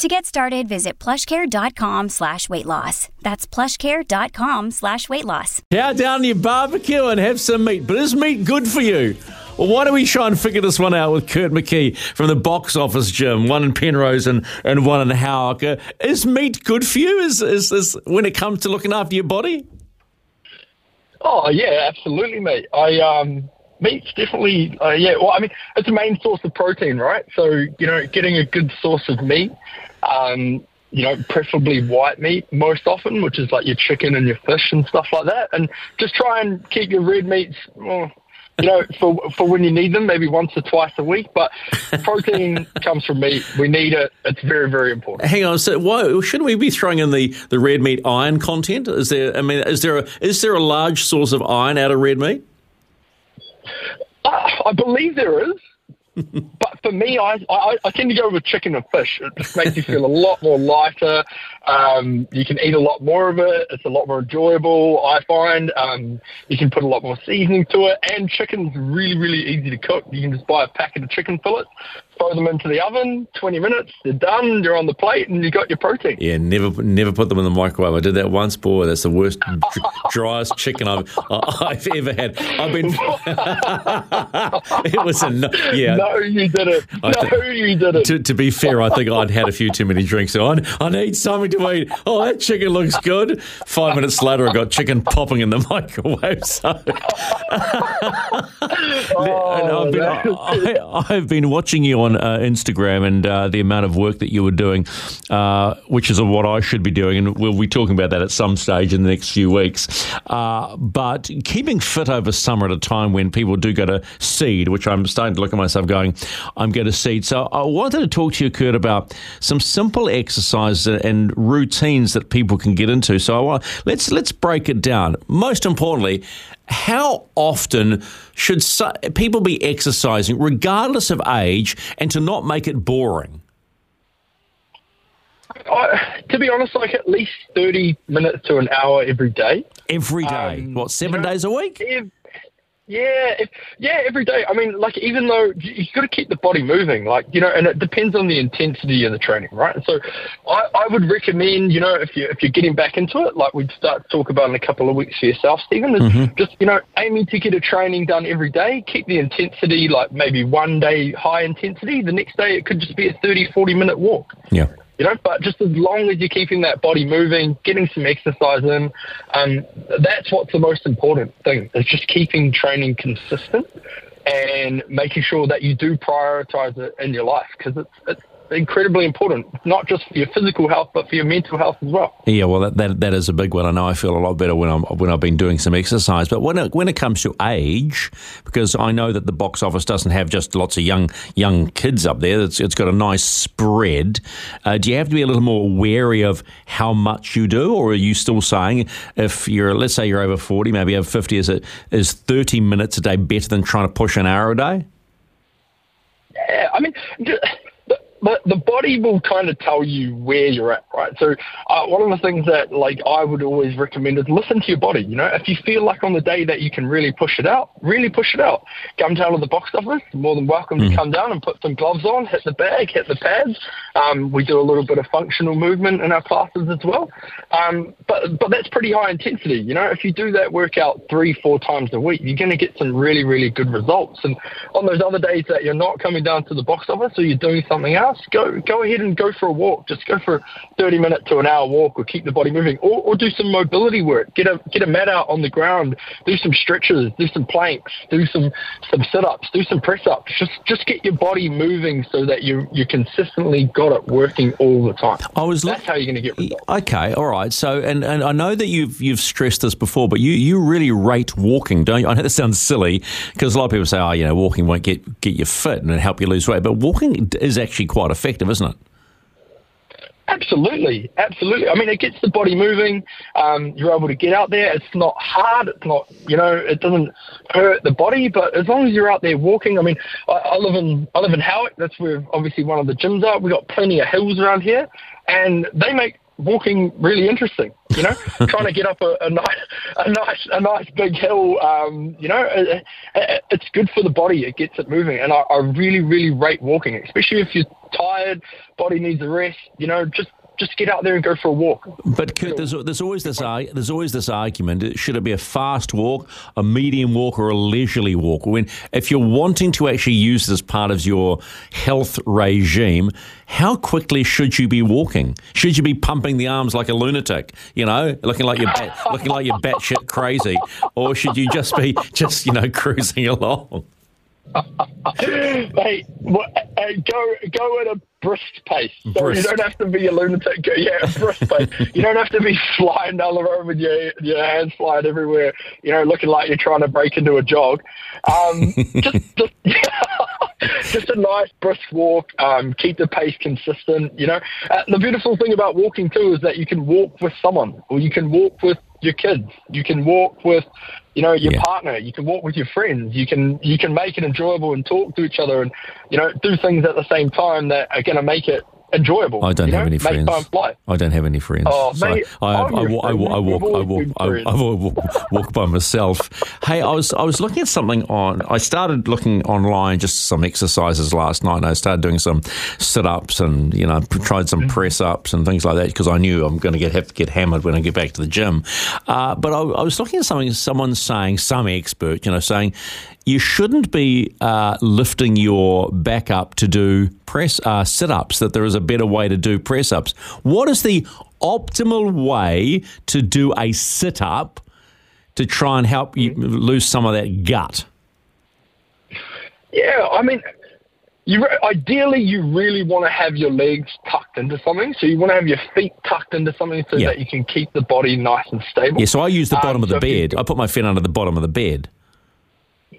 To get started, visit plushcare.com slash weight loss. That's plushcare.com slash weight loss. How down your barbecue and have some meat. But is meat good for you? Well, why don't we try and figure this one out with Kurt McKee from the box office gym, one in Penrose and, and one in Howick. Uh, is meat good for you? Is, is, is when it comes to looking after your body? Oh yeah, absolutely, mate. I um meat's definitely uh, yeah. Well, I mean, it's a main source of protein, right? So you know, getting a good source of meat, um, you know, preferably white meat most often, which is like your chicken and your fish and stuff like that, and just try and keep your red meats. Well, you know, for for when you need them, maybe once or twice a week. But protein comes from meat. We need it. It's very, very important. Hang on. So, why shouldn't we be throwing in the, the red meat iron content? Is there? I mean, is there a is there a large source of iron out of red meat? Uh, I believe there is. But for me, I, I, I tend to go with chicken and fish. It just makes you feel a lot more lighter. Um, you can eat a lot more of it. It's a lot more enjoyable, I find. Um, you can put a lot more seasoning to it. And chicken's really, really easy to cook. You can just buy a packet of chicken fillets, throw them into the oven, 20 minutes, they're done, they're on the plate, and you got your protein. Yeah, never never put them in the microwave. I did that once, boy. That's the worst, driest chicken I've, I've ever had. I've been. it was a. No, yeah. No, you didn't. No, th- you didn't. To, to, be fair, I think I'd had a few too many drinks. So I, I need something to eat. Oh, that chicken looks good. Five minutes later, I got chicken popping in the microwave. So. oh, I've, been, I, have been watching you on uh, Instagram and uh, the amount of work that you were doing, uh, which is what I should be doing, and we'll be talking about that at some stage in the next few weeks. Uh, but keeping fit over summer at a time when people do go to seed, which I'm starting to look at myself going, I'm going to seed. So I wanted to talk to you, Kurt, about some simple exercises and routines that people can get into. So I want, let's let's break it down. Most importantly, how often should people be exercising, regardless of age, and to not make it boring? To be honest, like at least 30 minutes to an hour every day. Every day? Um, what, seven you know, days a week? Yeah, if, yeah, every day. I mean, like even though you, have got to keep the body moving, like you know, and it depends on the intensity of the training, right? So, I, I would recommend, you know, if you if you're getting back into it, like we'd start to talk about in a couple of weeks for yourself, Stephen, is mm-hmm. just you know aiming to get a training done every day. Keep the intensity like maybe one day high intensity, the next day it could just be a 30, 40 minute walk. Yeah you know. But just as long as you're keeping that body moving, getting some exercise in, um, that's what's the most important thing. Is just keeping training consistent and making sure that you do prioritize it in your life because it's, it's incredibly important, not just for your physical health, but for your mental health as well. Yeah, well, that, that, that is a big one. I know I feel a lot better when I'm when I've been doing some exercise. But when it, when it comes to age, because I know that the box office doesn't have just lots of young young kids up there. It's, it's got a nice spread. Uh, do you have to be a little more wary of how much you do, or are you still saying if you're let's say you're over forty, maybe over fifty, is it is thirty minutes a day better than trying to push an hour a day? Yeah, I mean the, the body will kind of tell you where you're at, right? So uh, one of the things that like I would always recommend is listen to your body. You know, if you feel like on the day that you can really push it out, really push it out. Come down to the box office, more than welcome mm. to come down and put some gloves on, hit the bag, hit the pads. Um, we do a little bit of functional movement in our classes as well. Um, but but that's pretty high intensity. You know, if you do that workout three, four times a week, you're going to get some really, really good results. And on those other days that you're not coming down to the box office or you're doing something else, go go ahead and go for a walk. Just go for a 30 minute to an hour walk, or keep the body moving, or, or do some mobility work. Get a get a mat out on the ground, do some stretches, do some planks, do some some sit ups, do some press ups. Just just get your body moving so that you you consistently got it working all the time. I was that's how you're going to get results. Okay, all right. So and, and I know that you've you've stressed this before, but you you really rate walking, don't you? I know that sounds silly because a lot of people say, oh, you know, walking won't get get you fit and it help you lose weight, but walking is actually quite effective, isn't it? Absolutely, absolutely. I mean, it gets the body moving. Um, you're able to get out there. It's not hard. It's not, you know, it doesn't hurt the body. But as long as you're out there walking, I mean, I, I live in I live in Howick. That's where obviously one of the gyms are. We've got plenty of hills around here, and they make walking really interesting. You know, trying to get up a, a, nice, a nice, a nice big hill. Um, you know, it, it, it's good for the body. It gets it moving, and I, I really, really rate walking, especially if you're tired, body needs a rest. You know, just just get out there and go for a walk. But Kurt, there's, there's always this there's always this argument: should it be a fast walk, a medium walk, or a leisurely walk? When if you're wanting to actually use this part of your health regime, how quickly should you be walking? Should you be pumping the arms like a lunatic? You know, looking like you're looking like you're batshit crazy, or should you just be just you know cruising along? hey, well, uh, go go at a brisk pace. So brisk. you don't have to be a lunatic. Yeah, brisk pace. You don't have to be flying down the road with your your hands flying everywhere. You know, looking like you're trying to break into a jog. Um, just just, just a nice brisk walk. Um, keep the pace consistent. You know, uh, the beautiful thing about walking too is that you can walk with someone, or you can walk with your kids. You can walk with, you know, your yeah. partner. You can walk with your friends. You can you can make it enjoyable and talk to each other and you know do things at the same time that are going to make it enjoyable. I don't have know? any friends. I don't have any friends. Oh, so mate, I, I, I, I, walk, I walk, I walk, I, walk, walk by myself. hey, I was I was looking at something on. I started looking online just some exercises last night. And I started doing some sit ups and you know tried some mm-hmm. press ups and things like that because I knew I'm going to get have to get hammered when I get back to the gym. Uh, but I, I was looking at something. Someone saying, some expert, you know, saying you shouldn't be uh, lifting your back up to do press uh, sit ups, that there is a better way to do press ups. What is the optimal way to do a sit up to try and help you lose some of that gut? Yeah, I mean, you ideally you really want to have your legs tucked into something. So you want to have your feet tucked into something so yeah. that you can keep the body nice and stable. Yeah, so I use the bottom um, of the so bed. You, I put my feet under the bottom of the bed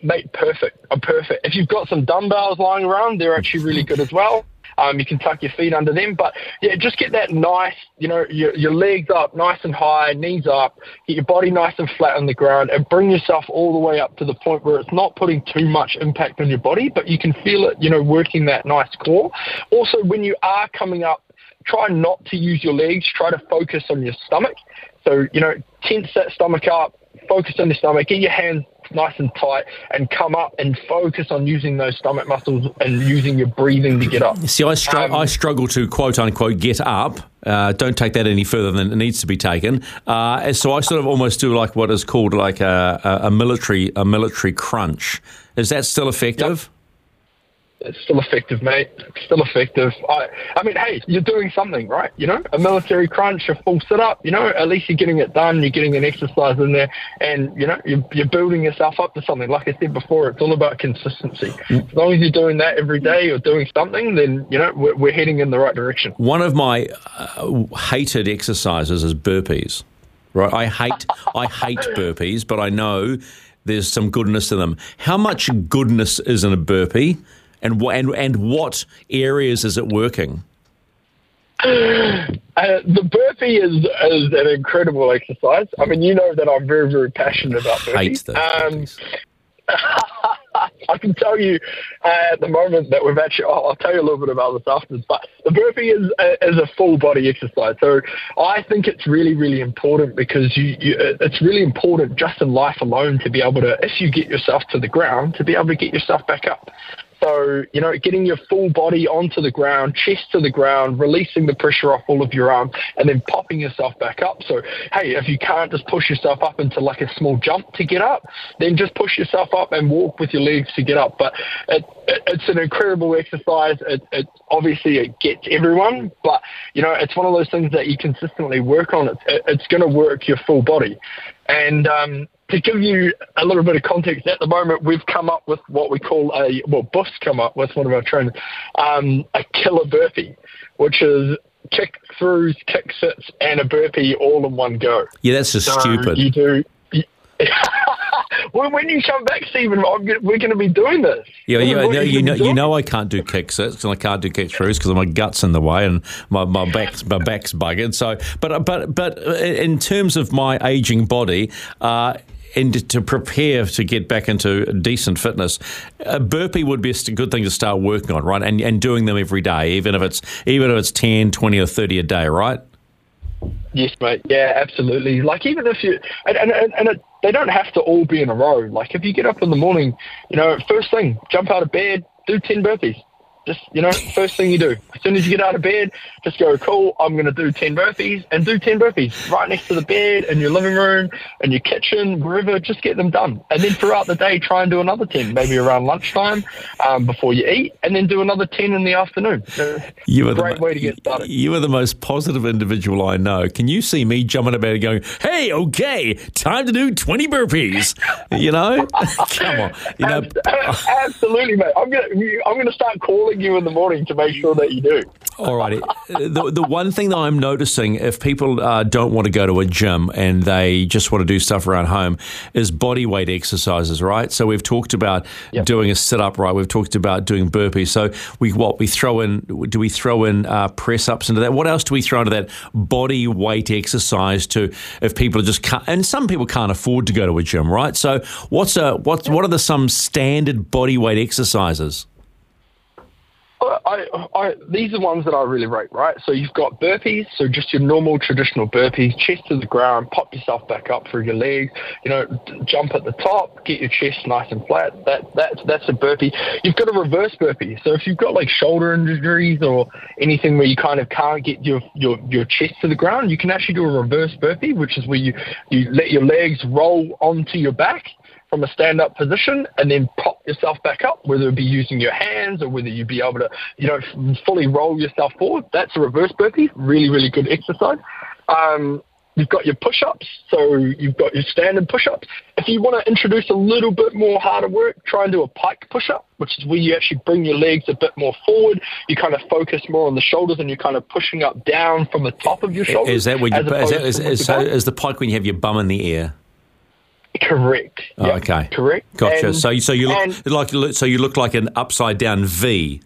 mate, perfect. I'm perfect. If you've got some dumbbells lying around, they're actually really good as well. Um, you can tuck your feet under them, but yeah, just get that nice, you know, your, your legs up nice and high, knees up, get your body nice and flat on the ground, and bring yourself all the way up to the point where it's not putting too much impact on your body, but you can feel it, you know, working that nice core. Also, when you are coming up, try not to use your legs. Try to focus on your stomach. So, you know, tense that stomach up, focus on the stomach, get your hands nice and tight and come up and focus on using those stomach muscles and using your breathing to get up. See, I, str- um, I struggle to quote unquote get up. Uh, don't take that any further than it needs to be taken. Uh, so I sort of almost do like what is called like a, a, a military a military crunch. Is that still effective? Yep it's still effective, mate. It's still effective. I, I mean, hey, you're doing something, right? You know, a military crunch, a full sit up. You know, at least you're getting it done. You're getting an exercise in there, and you know, you're, you're building yourself up to something. Like I said before, it's all about consistency. As long as you're doing that every day or doing something, then you know we're, we're heading in the right direction. One of my uh, hated exercises is burpees. Right, I hate I hate burpees, but I know there's some goodness to them. How much goodness is in a burpee? And and and what areas is it working? Uh, the burpee is, is an incredible exercise. I mean, you know that I'm very, very passionate about burpees. Um, I can tell you uh, at the moment that we've actually, oh, I'll tell you a little bit about this afterwards, but the burpee is, uh, is a full body exercise. So I think it's really, really important because you, you, it's really important just in life alone to be able to, if you get yourself to the ground, to be able to get yourself back up. So, you know, getting your full body onto the ground, chest to the ground, releasing the pressure off all of your arms, and then popping yourself back up. So, hey, if you can't just push yourself up into like a small jump to get up, then just push yourself up and walk with your legs to get up. But it, it, it's an incredible exercise. It, it obviously it gets everyone, but you know, it's one of those things that you consistently work on. It's it, it's going to work your full body, and um, to give you a little bit of context, at the moment we've come up with what we call a well, Buff's come up with one of our trainers, um, a killer burpee, which is kick throughs, kick sits, and a burpee all in one go. Yeah, that's just so stupid. You do. well, when, you come back, Stephen, we're going to be doing this. Yeah, yeah you, you know, you know, I can't do kick sits and I can't do kick throughs because my gut's in the way and my, my back's my back's buggered. So, but but but in terms of my aging body. Uh, and to prepare to get back into decent fitness, a burpee would be a good thing to start working on, right? And and doing them every day, even if it's even if it's 10, 20 or 30 a day, right? Yes, mate. Yeah, absolutely. Like even if you and and, and it, they don't have to all be in a row. Like if you get up in the morning, you know, first thing, jump out of bed, do ten burpees. Just, you know, first thing you do. As soon as you get out of bed, just go, cool, I'm going to do 10 burpees and do 10 burpees right next to the bed in your living room, in your kitchen, wherever, just get them done. And then throughout the day, try and do another 10, maybe around lunchtime um, before you eat, and then do another 10 in the afternoon. you are great the, way to get started. You are the most positive individual I know. Can you see me jumping about and going, hey, okay, time to do 20 burpees? You know? Come on. You know, Absolutely, mate. I'm going to I'm gonna start calling calling you in the morning to make sure that you do. All righty. the, the one thing that I'm noticing, if people uh, don't want to go to a gym and they just want to do stuff around home, is body weight exercises, right? So we've talked about yep. doing a sit up, right? We've talked about doing burpees. So we what we throw in? Do we throw in uh, press ups into that? What else do we throw into that body weight exercise? To if people just can't, and some people can't afford to go to a gym, right? So what's a what's what are the some standard body weight exercises? I, I, these are ones that I really rate, right? So you've got burpees, so just your normal traditional burpees, chest to the ground, pop yourself back up through your legs, you know, jump at the top, get your chest nice and flat. That that's that's a burpee. You've got a reverse burpee. So if you've got like shoulder injuries or anything where you kind of can't get your your, your chest to the ground, you can actually do a reverse burpee, which is where you you let your legs roll onto your back from a stand-up position and then pop yourself back up, whether it be using your hands or whether you be able to, you know, fully roll yourself forward. That's a reverse burpee. Really, really good exercise. Um, you've got your push-ups, so you've got your standard push-ups. If you want to introduce a little bit more harder work, try and do a pike push-up, which is where you actually bring your legs a bit more forward. You kind of focus more on the shoulders, and you're kind of pushing up down from the top of your shoulders. Is that when you? Is, that, is, is, so is the pike when you have your bum in the air? Correct. Oh, yep. Okay. Correct. Gotcha. And, so, so you look like so you look like an upside down V.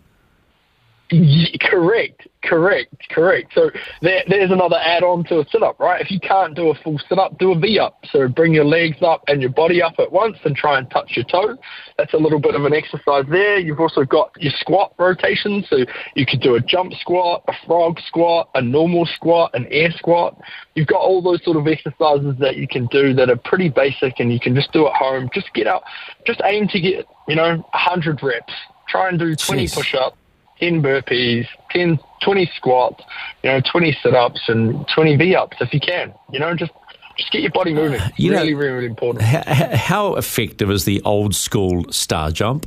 Correct, correct, correct. So there, there's another add-on to a sit-up, right? If you can't do a full sit-up, do a V-up. So bring your legs up and your body up at once and try and touch your toe. That's a little bit of an exercise there. You've also got your squat rotation. So you could do a jump squat, a frog squat, a normal squat, an air squat. You've got all those sort of exercises that you can do that are pretty basic and you can just do at home. Just get out, just aim to get, you know, 100 reps. Try and do 20 Jeez. push-ups 10 burpees, 10, 20 squats, you know, 20 sit-ups and 20 V-ups if you can. You know, just just get your body moving. You really, know, really, really important. How, how effective is the old school star jump?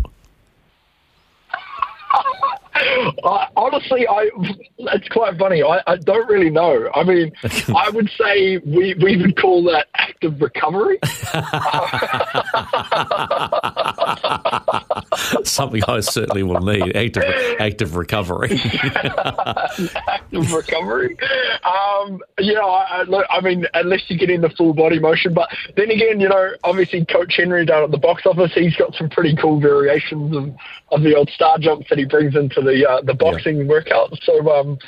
I, honestly, I it's quite funny. I, I don't really know. I mean, I would say we, we would call that active recovery. Something I certainly will need active active recovery. active recovery. Um, you know, I, I mean, unless you get in the full body motion, but then again, you know, obviously Coach Henry down at the box office, he's got some pretty cool variations of, of the old star jumps that he brings into the uh, the boxing yeah. workout. So um,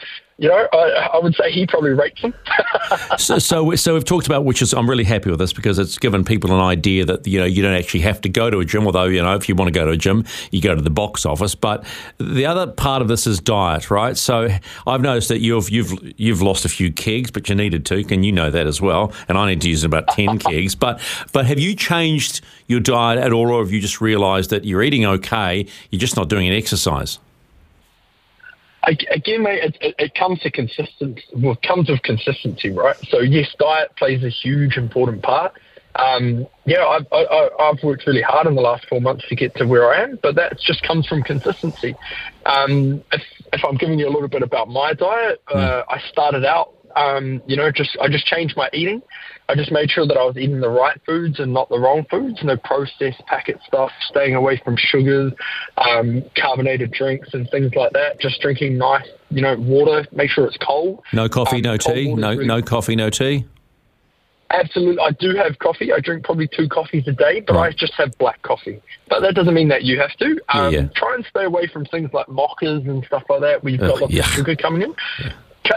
you know, I, I, would say he probably rates them. so, so, so we've talked about, which is I'm really happy with this because it's given people an idea that you know you don't actually have to go to a gym. Although you know, if you want to go to a gym, you go to the box office. But the other part of this is diet, right? So I've noticed that you've you've you've lost a few kegs, but you needed to, and you know that as well. And I need to use about ten kegs. But but have you changed your diet at all, or have you just realised that you're eating okay, you're just not doing an exercise? Again, mate, it, it, it, comes to consistency. Well, it comes with consistency, right? So yes, diet plays a huge important part. Um, yeah, I've, I, have worked really hard in the last four months to get to where I am, but that just comes from consistency. Um, if, if I'm giving you a little bit about my diet, uh, hmm. I started out, um, you know, just I just changed my eating. I just made sure that I was eating the right foods and not the wrong foods, no processed packet stuff, staying away from sugars, um, carbonated drinks and things like that. Just drinking nice, you know, water. Make sure it's cold. No coffee, um, no tea. No, really no coffee, no tea. Absolutely. I do have coffee. I drink probably two coffees a day, but right. I just have black coffee. But that doesn't mean that you have to. Um, yeah, yeah. Try and stay away from things like mochas and stuff like that where you've got lots yeah. of sugar coming in.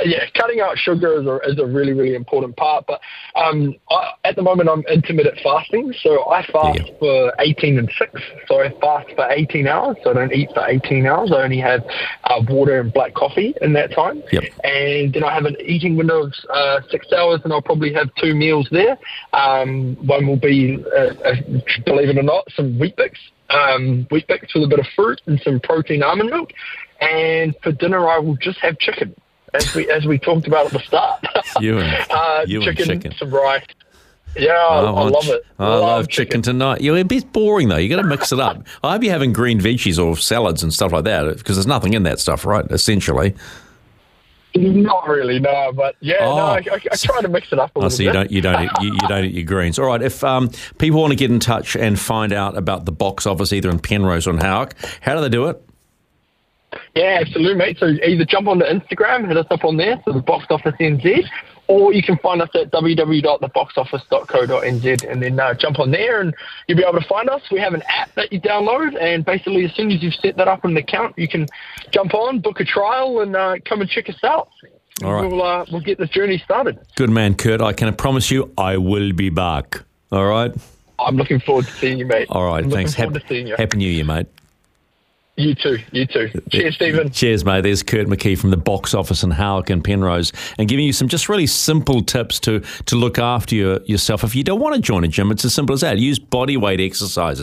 Yeah cutting out sugar is a, is a really, really important part. But um, I, at the moment, I'm intermittent fasting. So I fast yeah. for 18 and 6. So I fast for 18 hours. So I don't eat for 18 hours. I only have uh, water and black coffee in that time. Yep. And then I have an eating window of uh, six hours, and I'll probably have two meals there. Um, one will be, uh, uh believe it or not, some Weet-Bix. Um, Weet-Bix with a bit of fruit and some protein almond milk. And for dinner, I will just have chicken as we as we talked about at the start. You and, uh, you chicken, and chicken, some rice. Yeah, I, I love it. I love, love chicken. chicken. tonight. You're a bit boring though. You got to mix it up. I hope you're having green veggies or salads and stuff like that because there's nothing in that stuff, right? Essentially. Not really, no. But yeah, oh. no. I, I, I, try to mix it up a oh, little so you don't you don't eat, you, you, don't eat your greens. All right. If um, people want to get in touch and find out about the box office either in Penrose or in Howick, how do they do it? Yeah, absolutely, mate. So either jump on the Instagram, hit us up on there, so the Box Office NZ, or you can find us at www.theboxoffice.co.nz and then uh, jump on there and you'll be able to find us. We have an app that you download, and basically, as soon as you've set that up in an account, you can jump on, book a trial, and uh, come and check us out. All right. We'll, uh, we'll get this journey started. Good man, Kurt. I can promise you I will be back. All right. I'm looking forward to seeing you, mate. All right, I'm thanks. Happy, Happy New Year, mate. You too. You too. Cheers, Stephen. Cheers, mate. There's Kurt McKee from the box office in Howick and Penrose and giving you some just really simple tips to, to look after your, yourself. If you don't want to join a gym, it's as simple as that. Use body weight exercises.